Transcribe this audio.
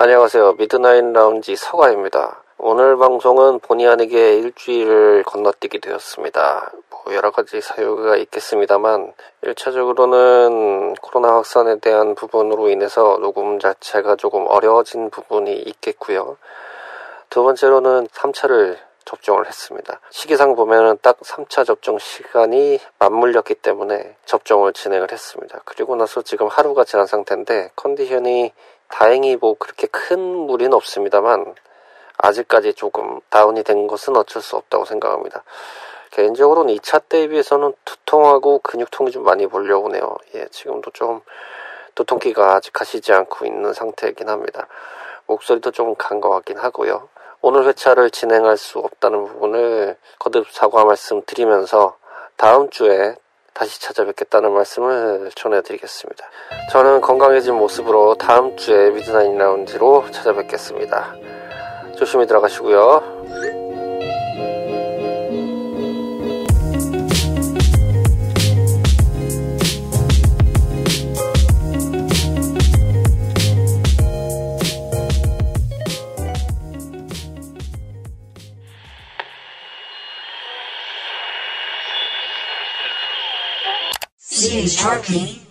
안녕하세요. 미드나인 라운지 서가입니다. 오늘 방송은 본의 아니게 일주일을 건너뛰게 되었습니다. 뭐 여러 가지 사유가 있겠습니다만 1차적으로는 코로나 확산에 대한 부분으로 인해서 녹음 자체가 조금 어려워진 부분이 있겠고요. 두 번째로는 3차를 접종을 했습니다. 시기상 보면은 딱 3차 접종 시간이 맞물렸기 때문에 접종을 진행을 했습니다. 그리고 나서 지금 하루가 지난 상태인데 컨디션이 다행히 뭐 그렇게 큰 무리는 없습니다만 아직까지 조금 다운이 된 것은 어쩔 수 없다고 생각합니다. 개인적으로는 2차 때에 비해서는 두통하고 근육통이 좀 많이 몰려오네요. 예, 지금도 좀 두통기가 아직 가시지 않고 있는 상태이긴 합니다. 목소리도 좀간것 같긴 하고요. 오늘 회차를 진행할 수 없다는 부분을 거듭 사과 말씀 드리면서 다음 주에 다시 찾아뵙겠다는 말씀을 전해드리겠습니다. 저는 건강해진 모습으로 다음 주에 미드나인 라운지로 찾아뵙겠습니다. 조심히 들어가시고요. She is.